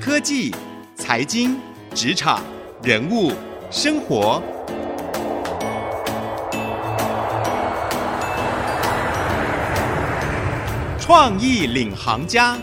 科技、财经、职场、人物、生活，创意领航家。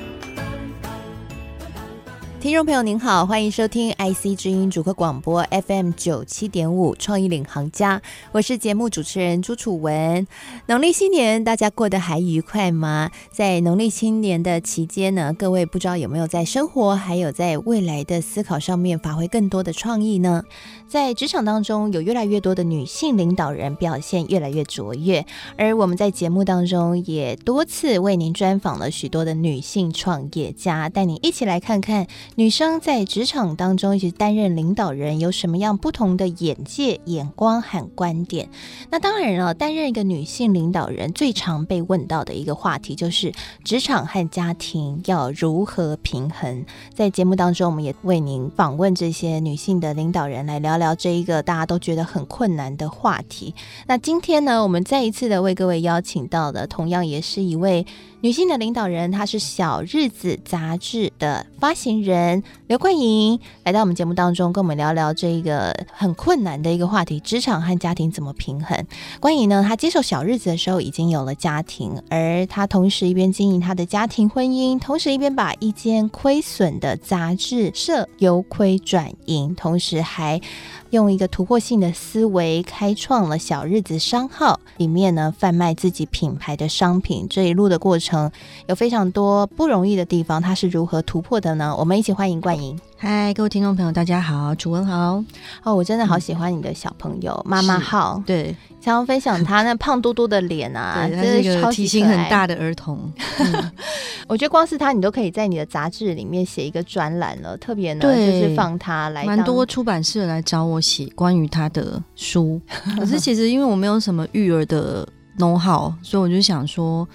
听众朋友您好，欢迎收听 IC 之音主客广播 FM 九七点五创意领航家，我是节目主持人朱楚文。农历新年大家过得还愉快吗？在农历新年的期间呢，各位不知道有没有在生活还有在未来的思考上面发挥更多的创意呢？在职场当中，有越来越多的女性领导人表现越来越卓越，而我们在节目当中也多次为您专访了许多的女性创业家，带你一起来看看。女生在职场当中一直担任领导人，有什么样不同的眼界、眼光和观点？那当然了，担任一个女性领导人，最常被问到的一个话题就是职场和家庭要如何平衡。在节目当中，我们也为您访问这些女性的领导人，来聊聊这一个大家都觉得很困难的话题。那今天呢，我们再一次的为各位邀请到的，同样也是一位。女性的领导人，她是《小日子》杂志的发行人刘冠莹，来到我们节目当中，跟我们聊聊这一个很困难的一个话题：职场和家庭怎么平衡。冠莹呢，她接手《小日子》的时候已经有了家庭，而她同时一边经营她的家庭婚姻，同时一边把一间亏损的杂志社由亏转盈，同时还。用一个突破性的思维，开创了小日子商号，里面呢贩卖自己品牌的商品。这一路的过程有非常多不容易的地方，他是如何突破的呢？我们一起欢迎冠莹。嗨，各位听众朋友，大家好，楚文豪。哦，我真的好喜欢你的小朋友妈妈号，对，想要分享他那胖嘟嘟的脸啊，他是一个体型很大的儿童。嗯、我觉得光是他，你都可以在你的杂志里面写一个专栏了。特别呢，就是放他来，蛮多出版社来找我写关于他的书。可是其实因为我没有什么育儿的 know-how，所以我就想说。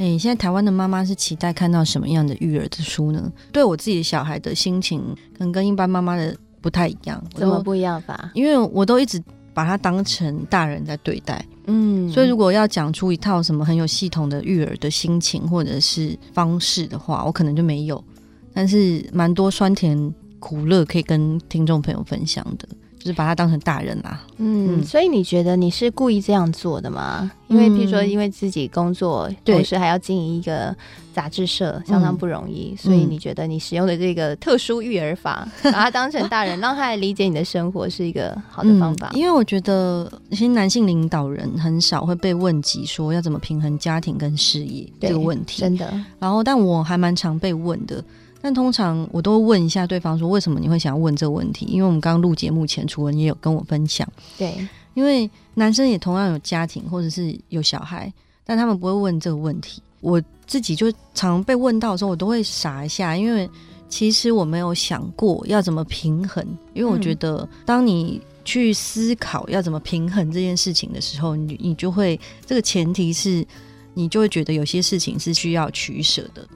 哎、欸，现在台湾的妈妈是期待看到什么样的育儿的书呢？对我自己的小孩的心情，可能跟一般妈妈的不太一样。怎么不一样法？因为我都一直把他当成大人在对待，嗯，所以如果要讲出一套什么很有系统的育儿的心情或者是方式的话，我可能就没有。但是蛮多酸甜苦乐可以跟听众朋友分享的。就是把他当成大人啦，嗯，嗯，所以你觉得你是故意这样做的吗？因为譬如说，因为自己工作，嗯、同时还要经营一个杂志社，相当不容易，嗯，所以你觉得你使用的这个特殊育儿法，嗯，把他当成大人，让他来理解你的生活，是一个好的方法。嗯、因为我觉得，其实男性领导人很少会被问及说要怎么平衡家庭跟事业这个问题，真的。然后，但我还蛮常被问的。但通常我都会问一下对方说，为什么你会想要问这个问题？因为我们刚刚录节目前，楚文也有跟我分享。对，因为男生也同样有家庭或者是有小孩，但他们不会问这个问题。我自己就常被问到的时候，我都会傻一下，因为其实我没有想过要怎么平衡。因为我觉得，当你去思考要怎么平衡这件事情的时候，你你就会这个前提是你就会觉得有些事情是需要取舍的。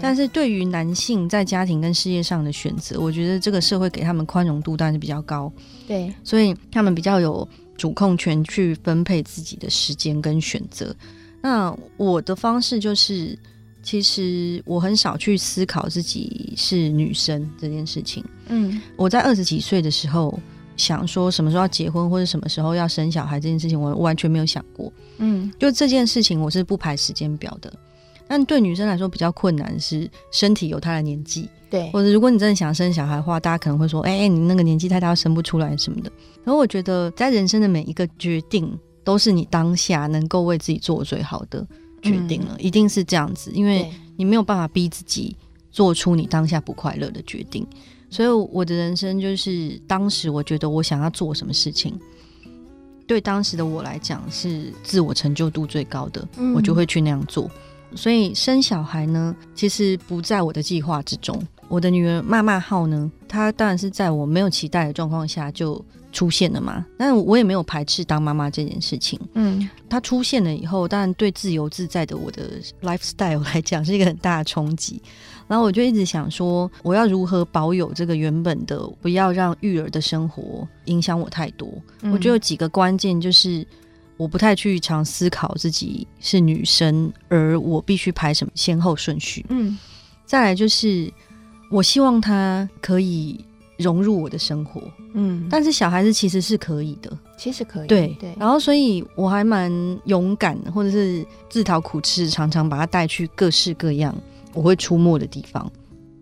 但是对于男性在家庭跟事业上的选择，我觉得这个社会给他们宽容度当然是比较高，对，所以他们比较有主控权去分配自己的时间跟选择。那我的方式就是，其实我很少去思考自己是女生这件事情。嗯，我在二十几岁的时候想说什么时候要结婚或者什么时候要生小孩这件事情，我完全没有想过。嗯，就这件事情我是不排时间表的。但对女生来说比较困难是身体有她的年纪，对，或者如果你真的想生小孩的话，大家可能会说，哎、欸，你那个年纪太大，生不出来什么的。然后我觉得，在人生的每一个决定，都是你当下能够为自己做最好的决定了，嗯，一定是这样子，因为你没有办法逼自己做出你当下不快乐的决定。所以我的人生就是，当时我觉得我想要做什么事情，对当时的我来讲是自我成就度最高的，嗯，我就会去那样做。所以生小孩呢，其实不在我的计划之中。我的女儿骂骂号呢，她当然是在我没有期待的状况下就出现了嘛。但我也没有排斥当妈妈这件事情。嗯，她出现了以后，当然对自由自在的我的 lifestyle 来讲是一个很大的冲击。然后我就一直想说，我要如何保有这个原本的，不要让育儿的生活影响我太多。嗯。我觉得有几个关键就是。我不太去常思考自己是女生，而我必须排什么先后顺序。嗯，再来就是我希望他可以融入我的生活，嗯，但是小孩子其实是可以的，其实可以，对对。然后，所以我还蛮勇敢，或者是自讨苦吃，常常把他带去各式各样我会出没的地方。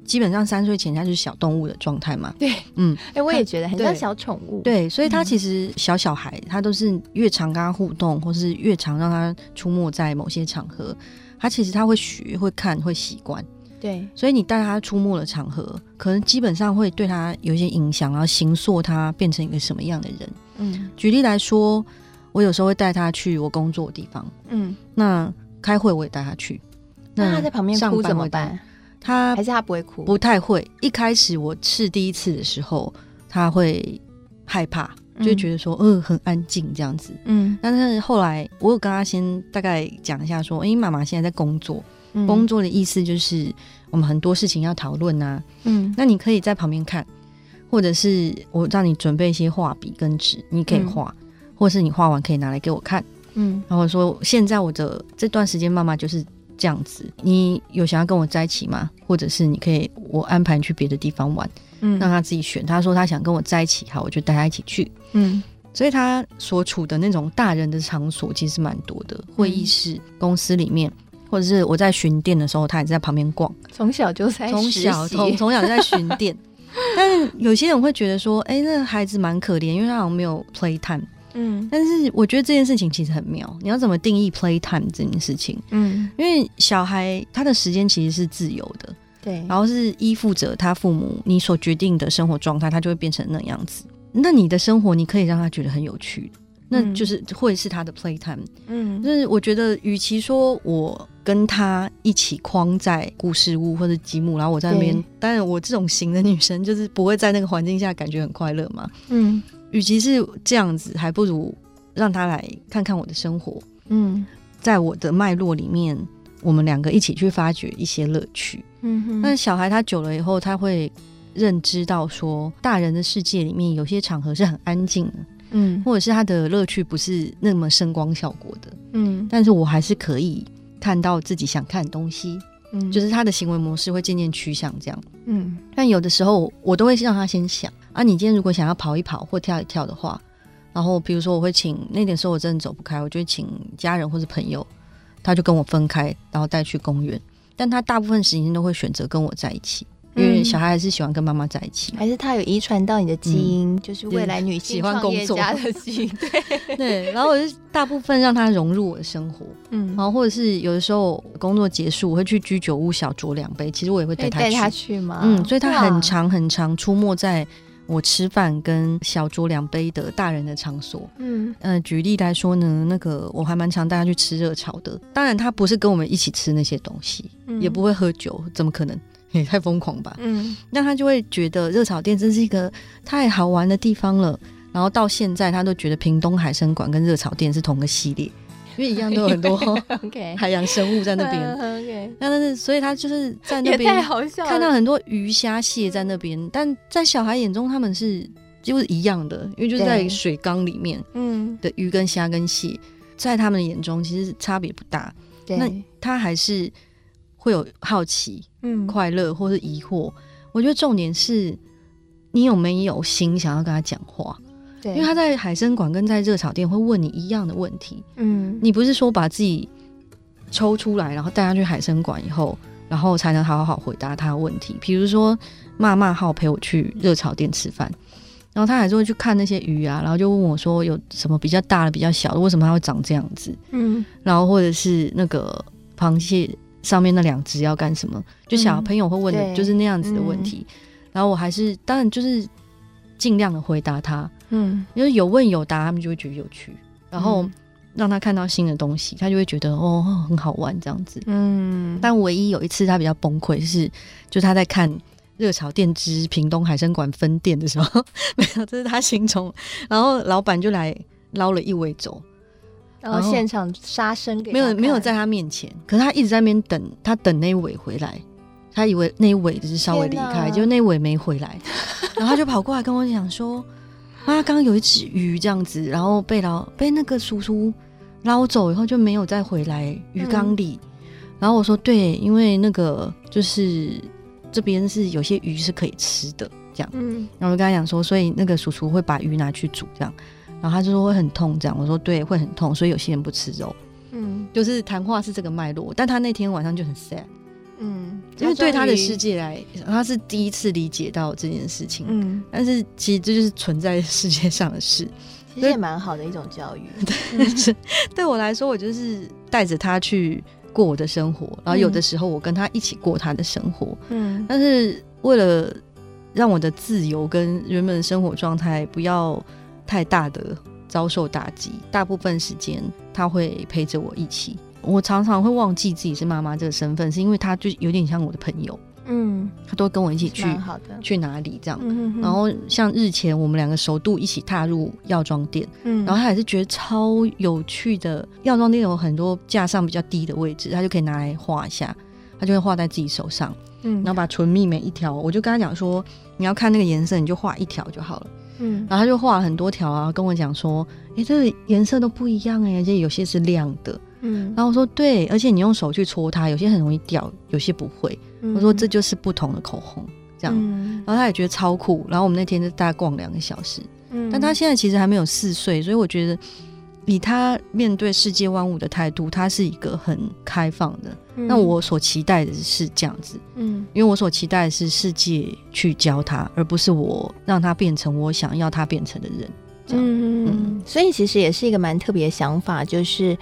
基本上三岁前他就是小动物的状态嘛，对，嗯，哎、欸，我也觉得很像小宠物，对，所以他其实小小孩，他都是越常跟他互动，或是越常让他出没在某些场合，他其实他会学、会看、会习惯，对，所以你带他出没的场合，可能基本上会对他有一些影响，然后形塑他变成一个什么样的人。嗯，举例来说，我有时候会带他去我工作的地方，嗯，那开会我也带他去，那他在旁边哭怎么办？他还是他不会哭，不太会。一开始我试第一次的时候，他会害怕，就觉得说，嗯、呃，很安静这样子。嗯，但是后来我有跟他先大概讲一下，说，哎，妈妈现在在工作，嗯、工作的意思就是我们很多事情要讨论啊。嗯，那你可以在旁边看，或者是我让你准备一些画笔跟纸，你可以画，嗯、或者是你画完可以拿来给我看。嗯，然后说现在我的这段时间，妈妈就是。这样子，你有想要跟我在一起吗？或者是你可以我安排你去别的地方玩，嗯，让他自己选。他说他想跟我在一起，好，我就带他一起去，嗯。所以他所处的那种大人的场所其实蛮多的，会议室、嗯、公司里面，或者是我在巡店的时候，他也在旁边逛。从小就在从小从从小就在巡店，但是有些人会觉得说，哎、欸，那个孩子蛮可怜，因为他好像没有 play time。嗯，但是我觉得这件事情其实很妙。你要怎么定义 playtime 这件事情？嗯，因为小孩他的时间其实是自由的，对，然后是依附着他父母你所决定的生活状态，他就会变成那样子。那你的生活你可以让他觉得很有趣，那就是会是他的 playtime。嗯，就是我觉得，与其说我跟他一起框在故事屋或者积木，然后我在那边，当然我这种型的女生就是不会在那个环境下感觉很快乐嘛。嗯。与其是这样子，还不如让他来看看我的生活。嗯，在我的脉络里面，我们两个一起去发掘一些乐趣。嗯哼，那小孩他久了以后，他会认知到说，大人的世界里面有些场合是很安静的。嗯，或者是他的乐趣不是那么声光效果的。嗯，但是我还是可以看到自己想看的东西。嗯，就是他的行为模式会渐渐趋向这样。嗯，但有的时候我都会让他先想。啊，你今天如果想要跑一跑或跳一跳的话，然后比如说我会请那点时候我真的走不开，我就会请家人或者朋友，他就跟我分开，然后带去公园。但他大部分时间都会选择跟我在一起，因为小孩还是喜欢跟妈妈在一起。还是他有遗传到你的基因，嗯、就是未来女性喜欢工作的基因。对 对，然后我就大部分让他融入我的生活，嗯，然后或者是有的时候工作结束，我会去居酒屋小酌两杯，其实我也会带他去。带他去吗？嗯，所以他很常很常出没在。我吃饭跟小酌两杯的大人的场所，嗯呃，举例来说呢，那个我还蛮常带他去吃热炒的。当然，他不是跟我们一起吃那些东西，嗯、也不会喝酒，怎么可能？也太疯狂吧？嗯，那他就会觉得热炒店真是一个太好玩的地方了。然后到现在，他都觉得屏东海生馆跟热炒店是同个系列。因为一样都有很多 海洋生物在那边，那但是所以他就是在那边看到很多鱼虾蟹在那边，但在小孩眼中他们是几乎是一样的，因为就是在水缸里面，嗯，的鱼跟虾跟蟹，在他们的眼中其实差别不大。那他还是会有好奇、嗯，快乐或是疑惑。我觉得重点是你有没有心想要跟他讲话。对，因为他在海参馆跟在热炒店会问你一样的问题，嗯，你不是说把自己抽出来，然后带他去海参馆以后，然后才能好好回答他的问题。比如说，骂骂号陪我去热炒店吃饭，然后他还是会去看那些鱼啊，然后就问我说有什么比较大的、比较小的，为什么它会长这样子？嗯，然后或者是那个螃蟹上面那两只要干什么？就小朋友会问的就是那样子的问题。嗯、然后我还是当然就是尽量的回答他。嗯，因为有问有答，他们就会觉得有趣，然后让他看到新的东西，他就会觉得哦很好玩这样子。嗯，但唯一有一次他比较崩溃是，就他在看热炒店之屏东海参馆分店的时候，没有，这是他心中，然后老板就来捞了一尾走，然后现场杀生给没有没有在他面前，可是他一直在那边等，他等那一尾回来，他以为那一尾只是稍微离开，就那一尾没回来，然后他就跑过来跟我讲说。妈刚刚有一只鱼这样子，然后被捞被那个叔叔捞走以后就没有再回来鱼缸里。嗯、然后我说对，因为那个就是这边是有些鱼是可以吃的，这样。嗯，然后我就跟他讲说，所以那个叔叔会把鱼拿去煮，这样。然后他就说会很痛，这样。我说对，会很痛，所以有些人不吃肉。嗯，就是谈话是这个脉络，但他那天晚上就很 sad。嗯，因为对他的世界来，他是第一次理解到这件事情。嗯，但是其实这就是存在世界上的事，其实也蛮好的一种教育。对，对我来说，我就是带着他去过我的生活，然后有的时候我跟他一起过他的生活。嗯，但是为了让我的自由跟原本的生活状态不要太大的遭受打击，大部分时间他会陪着我一起。我常常会忘记自己是妈妈这个身份，是因为他就有点像我的朋友，嗯，他都跟我一起去，好的，去哪里这样。嗯、然后像日前我们两个首度一起踏入药妆店，嗯，然后他也是觉得超有趣的。药妆店有很多架上比较低的位置，他就可以拿来画一下，他就会画在自己手上，嗯，然后把唇蜜每一条，我就跟他讲说，你要看那个颜色，你就画一条就好了，嗯，然后他就画了很多条啊，跟我讲说，哎，这个颜色都不一样哎，而且有些是亮的。嗯，然后我说对，而且你用手去搓它，有些很容易掉，有些不会。嗯、我说这就是不同的口红，这样。嗯、然后他也觉得超酷。然后我们那天就大概逛两个小时。嗯，但他现在其实还没有四岁，所以我觉得以他面对世界万物的态度，他是一个很开放的。嗯、那我所期待的是这样子，嗯，因为我所期待的是世界去教他，而不是我让他变成我想要他变成的人。这样，嗯，嗯，所以其实也是一个蛮特别的想法，就是。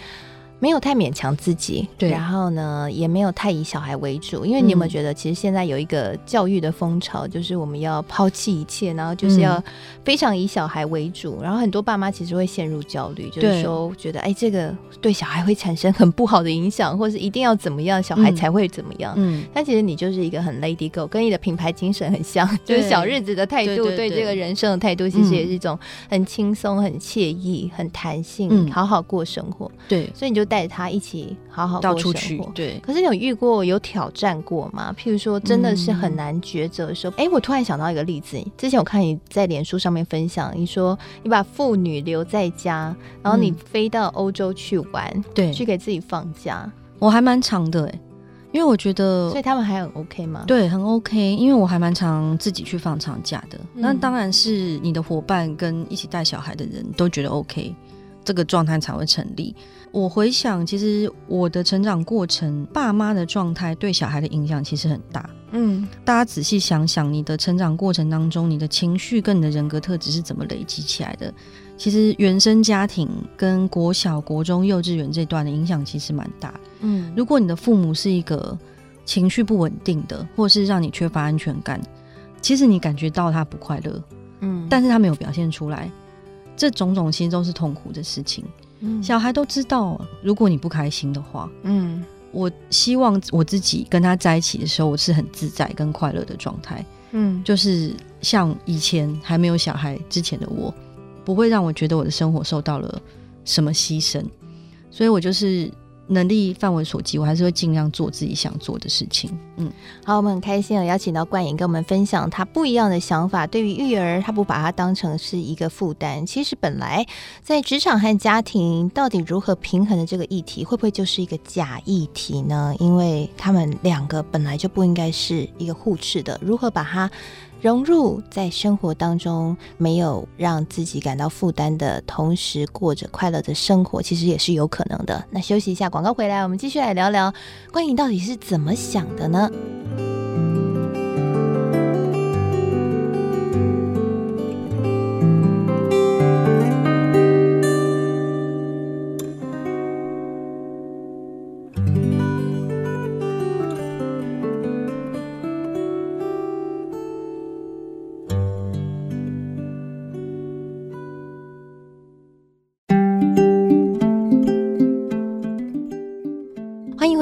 没有太勉强自己，对，然后呢，也没有太以小孩为主，因为你有没有觉得，其实现在有一个教育的风潮，就是我们要抛弃一切，然后就是要非常以小孩为主，然后很多爸妈其实会陷入焦虑，就是说觉得，哎，这个对小孩会产生很不好的影响，或是一定要怎么样，小孩才会怎么样。嗯，但其实你就是一个很 Lady Go，跟你的品牌精神很像，就是小日子的态度，对这个人生的态度，其实也是一种很轻松、很惬意、很弹性，好好过生活。对，所以你就。带着他一起好好过生活，到处去。对，可是你有遇过有挑战过吗？譬如说，真的是很难抉择的时候。哎、嗯欸，我突然想到一个例子，之前我看你在脸书上面分享，你说你把妇女留在家，然后你飞到欧洲去玩，对、嗯，去给自己放假。我还蛮长的哎，因为我觉得，所以他们还很 OK 吗？对，很 OK，因为我还蛮常自己去放长假的。那、嗯、当然是你的伙伴跟一起带小孩的人都觉得 OK。这个状态才会成立。我回想，其实我的成长过程，爸妈的状态对小孩的影响其实很大。嗯，大家仔细想想，你的成长过程当中，你的情绪跟你的人格特质是怎么累积起来的？其实原生家庭跟国小、国中、幼稚园这段的影响其实蛮大。嗯，如果你的父母是一个情绪不稳定的，或是让你缺乏安全感，其实你感觉到他不快乐。嗯，但是他没有表现出来。这种种其实都是痛苦的事情，嗯，小孩都知道。如果你不开心的话，嗯，我希望我自己跟他在一起的时候，我是很自在跟快乐的状态，嗯，就是像以前还没有小孩之前的我，不会让我觉得我的生活受到了什么牺牲，所以我就是。能力范围所及，我还是会尽量做自己想做的事情。嗯，好，我们很开心啊邀请到冠颖跟我们分享他不一样的想法。对于育儿，他不把它当成是一个负担。其实本来在职场和家庭到底如何平衡的这个议题，会不会就是一个假议题呢？因为他们两个本来就不应该是一个互斥的。如何把它融入在生活当中，没有让自己感到负担的同时，过着快乐的生活，其实也是有可能的。那休息一下，广告回来，我们继续来聊聊关颖到底是怎么想的呢？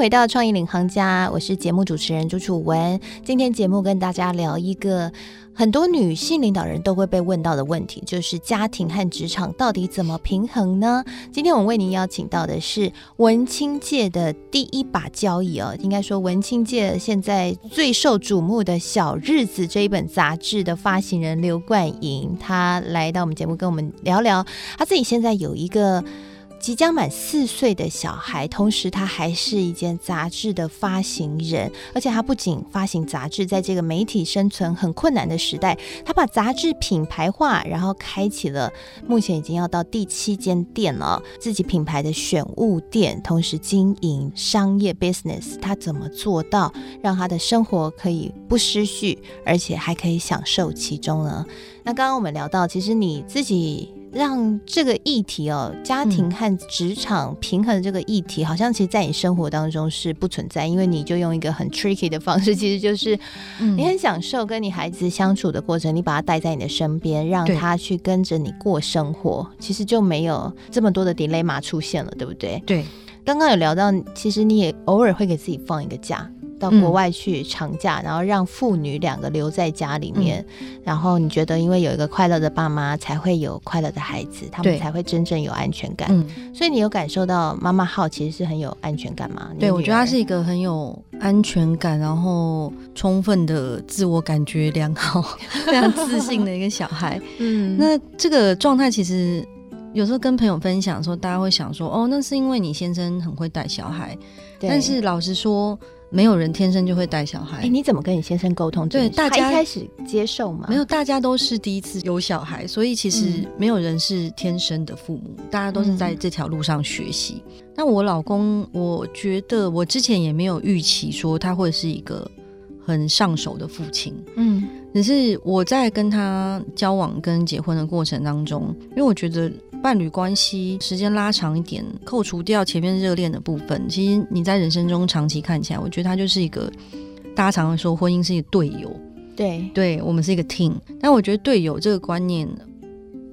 回到创意领航家，我是节目主持人朱楚文。今天节目跟大家聊一个很多女性领导人都会被问到的问题，就是家庭和职场到底怎么平衡呢？今天我们为您邀请到的是文青界的第一把交椅哦，应该说文青界现在最受瞩目的小日子这一本杂志的发行人刘冠莹，她来到我们节目跟我们聊聊，她自己现在有一个。即将满四岁的小孩，同时他还是一间杂志的发行人，而且他不仅发行杂志，在这个媒体生存很困难的时代，他把杂志品牌化，然后开启了目前已经要到第七间店了，自己品牌的选物店，同时经营商业 business，他怎么做到让他的生活可以不失序，而且还可以享受其中呢？那刚刚我们聊到，其实你自己。让这个议题哦，家庭和职场平衡这个议题，嗯、好像其实，在你生活当中是不存在，因为你就用一个很 tricky 的方式，其实就是你很享受跟你孩子相处的过程，你把他带在你的身边，让他去跟着你过生活，其实就没有这么多的 dilemma 出现了，对不对？对。刚刚有聊到，其实你也偶尔会给自己放一个假。到国外去长假，嗯、然后让父女两个留在家里面，嗯、然后你觉得，因为有一个快乐的爸妈，才会有快乐的孩子，他们才会真正有安全感。嗯、所以你有感受到妈妈号其实是很有安全感吗？对，我觉得他是一个很有安全感，然后充分的自我感觉良好、非常自信的一个小孩。嗯，那这个状态其实有时候跟朋友分享说，大家会想说，哦，那是因为你先生很会带小孩。但是老实说。没有人天生就会带小孩。哎，你怎么跟你先生沟通？对，大家一开始接受吗？没有，大家都是第一次有小孩，所以其实没有人是天生的父母，嗯、大家都是在这条路上学习。那、嗯、我老公，我觉得我之前也没有预期说他会是一个很上手的父亲。嗯，只是我在跟他交往跟结婚的过程当中，因为我觉得。伴侣关系时间拉长一点，扣除掉前面热恋的部分，其实你在人生中长期看起来，我觉得他就是一个大家常常说婚姻是一个队友，对，对我们是一个 team。但我觉得队友这个观念，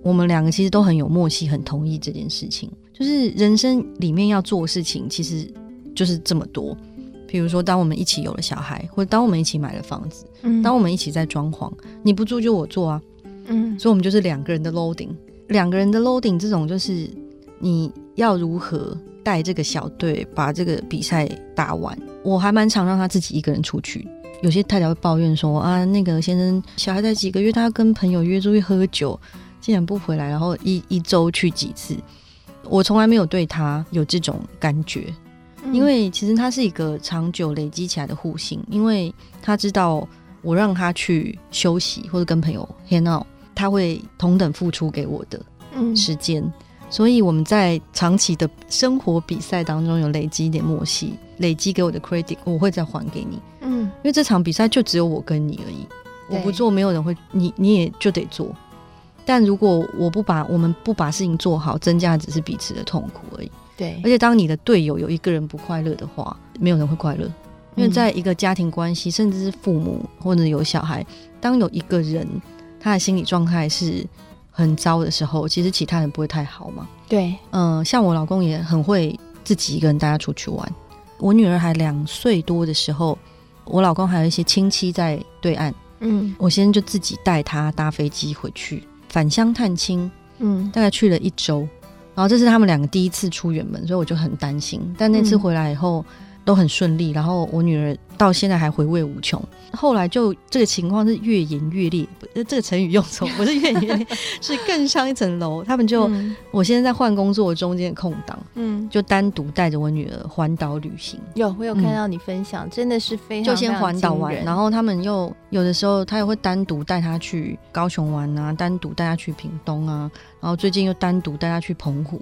我们两个其实都很有默契，很同意这件事情。就是人生里面要做事情，其实就是这么多。比如说，当我们一起有了小孩，或者当我们一起买了房子，嗯，当我们一起在装潢，你不住就我做啊，嗯，所以我们就是两个人的 loading。两个人的 loading 这种就是你要如何带这个小队把这个比赛打完。我还蛮常让他自己一个人出去。有些太太会抱怨说啊，那个先生小孩才几个月，他要跟朋友约出去喝酒，竟然不回来，然后一一周去几次。我从来没有对他有这种感觉，因为其实他是一个长久累积起来的互信，因为他知道我让他去休息或者跟朋友 hang out。他会同等付出给我的时间，嗯、所以我们在长期的生活比赛当中有累积一点默契，累积给我的 credit 我会再还给你。嗯，因为这场比赛就只有我跟你而已，我不做没有人会，你你也就得做。但如果我不把我们不把事情做好，增加的只是彼此的痛苦而已。对，而且当你的队友有一个人不快乐的话，没有人会快乐。因为在一个家庭关系，甚至是父母或者有小孩，当有一个人。他的心理状态是很糟的时候，其实其他人不会太好嘛。对，嗯、呃，像我老公也很会自己一个人带他出去玩。我女儿还两岁多的时候，我老公还有一些亲戚在对岸，嗯，我先就自己带他搭飞机回去返乡探亲，嗯，大概去了一周，然后这是他们两个第一次出远门，所以我就很担心。但那次回来以后。嗯都很顺利，然后我女儿到现在还回味无穷。后来就这个情况是越演越烈，这个成语用错，不是越演越烈，是更上一层楼。他们就，嗯、我现在在换工作中间的空档，嗯，就单独带着我女儿环岛旅行。有，我有看到你分享，嗯、真的是非常就先环岛玩，然后他们又有的时候他也会单独带她去高雄玩啊，单独带她去屏东啊，然后最近又单独带她去澎湖，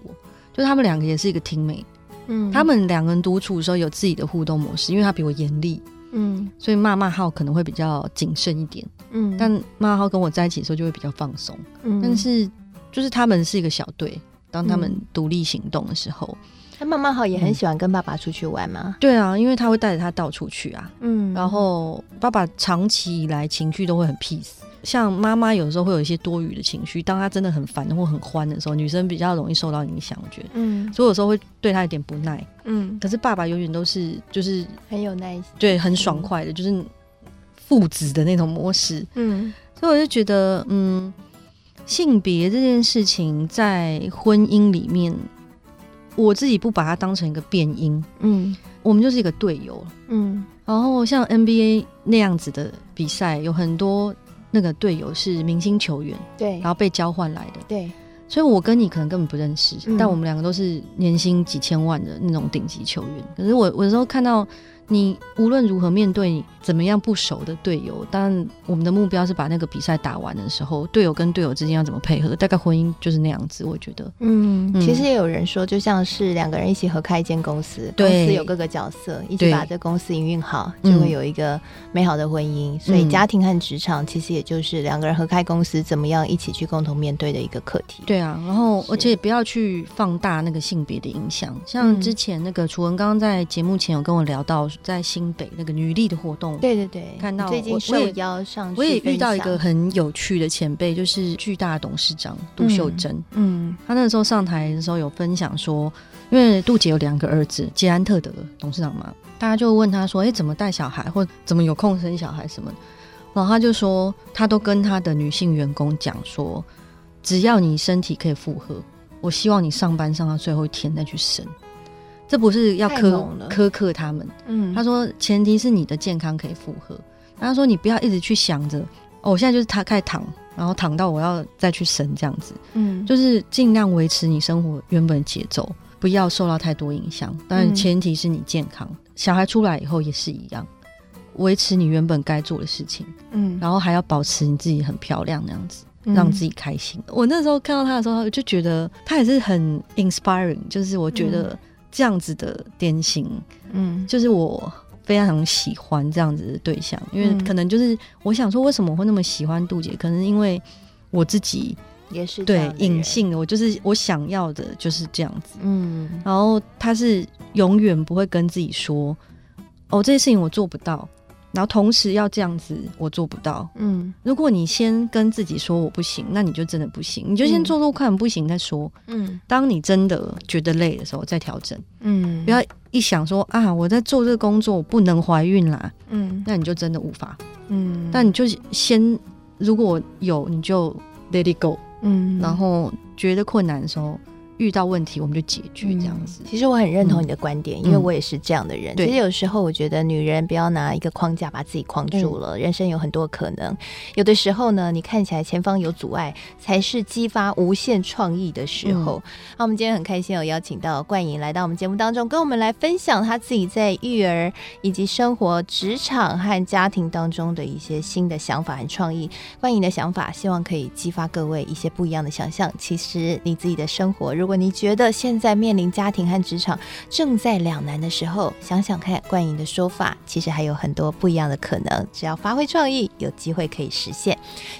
就他们两个也是一个 teammate。嗯，他们两个人独处的时候有自己的互动模式，因为他比我严厉，嗯，所以骂骂号可能会比较谨慎一点，嗯，但骂骂号跟我在一起的时候就会比较放松，嗯，但是就是他们是一个小队，当他们独立行动的时候，那骂骂号也很喜欢跟爸爸出去玩吗？对啊，因为他会带着他到处去啊，嗯，然后爸爸长期以来情绪都会很 peace。像妈妈有时候会有一些多余的情绪，当她真的很烦或很欢的时候，女生比较容易受到影响，我觉得，嗯，所以有时候会对她有点不耐，嗯，可是爸爸永远都是就是很有耐心，对，很爽快的，就是父子的那种模式，嗯，所以我就觉得，嗯，性别这件事情在婚姻里面，我自己不把它当成一个变因，嗯，我们就是一个队友，嗯，然后像 NBA 那样子的比赛有很多。那个队友是明星球员，对，然后被交换来的，对，所以我跟你可能根本不认识，嗯、但我们两个都是年薪几千万的那种顶级球员。可是我，我有时候看到。你无论如何面对怎么样不熟的队友，但我们的目标是把那个比赛打完的时候，队友跟队友之间要怎么配合？大概婚姻就是那样子，我觉得。嗯，其实也有人说，就像是两个人一起合开一间公司，公司有各个角色，一起把这公司营运好，就会有一个美好的婚姻。嗯、所以家庭和职场其实也就是两个人合开公司，怎么样一起去共同面对的一个课题。对啊，然后而且不要去放大那个性别的影响，像之前那个楚文刚刚在节目前有跟我聊到。在新北那个女力的活动，对对对，看到最近受邀上去，我也遇到一个很有趣的前辈，就是巨大董事长杜秀珍。嗯，他那个时候上台的时候有分享说，因为杜姐有两个儿子，捷安特的董事长嘛，大家就问他说：“哎，怎么带小孩，或怎么有空生小孩什么？”然后他就说，他都跟他的女性员工讲说，只要你身体可以负荷，我希望你上班上到最后一天再去生。这不是要苛苛刻他们，嗯，他说前提是你的健康可以负荷。他说你不要一直去想着，哦，我现在就是他开始躺，然后躺到我要再去生这样子，嗯，就是尽量维持你生活原本的节奏，不要受到太多影响。但前提是你健康，嗯，小孩出来以后也是一样，维持你原本该做的事情，嗯，然后还要保持你自己很漂亮那样子，让自己开心。嗯，我那时候看到他的时候，我就觉得他也是很 inspiring，就是我觉得。这样子的典型，嗯，就是我非常喜欢这样子的对象，因为可能就是我想说，为什么我会那么喜欢杜姐？可能因为我自己也是对隐性的，我就是我想要的就是这样子，嗯。然后他是永远不会跟自己说，哦，这些事情我做不到。然后同时要这样子，我做不到。嗯，如果你先跟自己说我不行，那你就真的不行。你就先做做看，不行再说。嗯，当你真的觉得累的时候再调整。嗯，不要一想说啊，我在做这个工作我不能怀孕啦。嗯，那你就真的无法。嗯，那你就先如果有你就 let it go。嗯，然后觉得困难的时候。遇到问题我们就解决这样子。嗯，其实我很认同你的观点，嗯，因为我也是这样的人。其实有时候我觉得女人不要拿一个框架把自己框住了，人生有很多可能。有的时候呢，你看起来前方有阻碍，才是激发无限创意的时候。那，嗯，我们今天很开心有邀请到冠颖来到我们节目当中，跟我们来分享她自己在育儿以及生活、职场和家庭当中的一些新的想法和创意。冠颖的想法，希望可以激发各位一些不一样的想象。其实你自己的生活，如果如果你觉得现在面临家庭和职场正在两难的时候，想想看冠颖的说法，其实还有很多不一样的可能。只要发挥创意，有机会可以实现。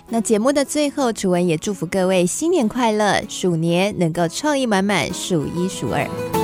那节目的最后，楚文也祝福各位新年快乐，鼠年能够创意满满，数一数二。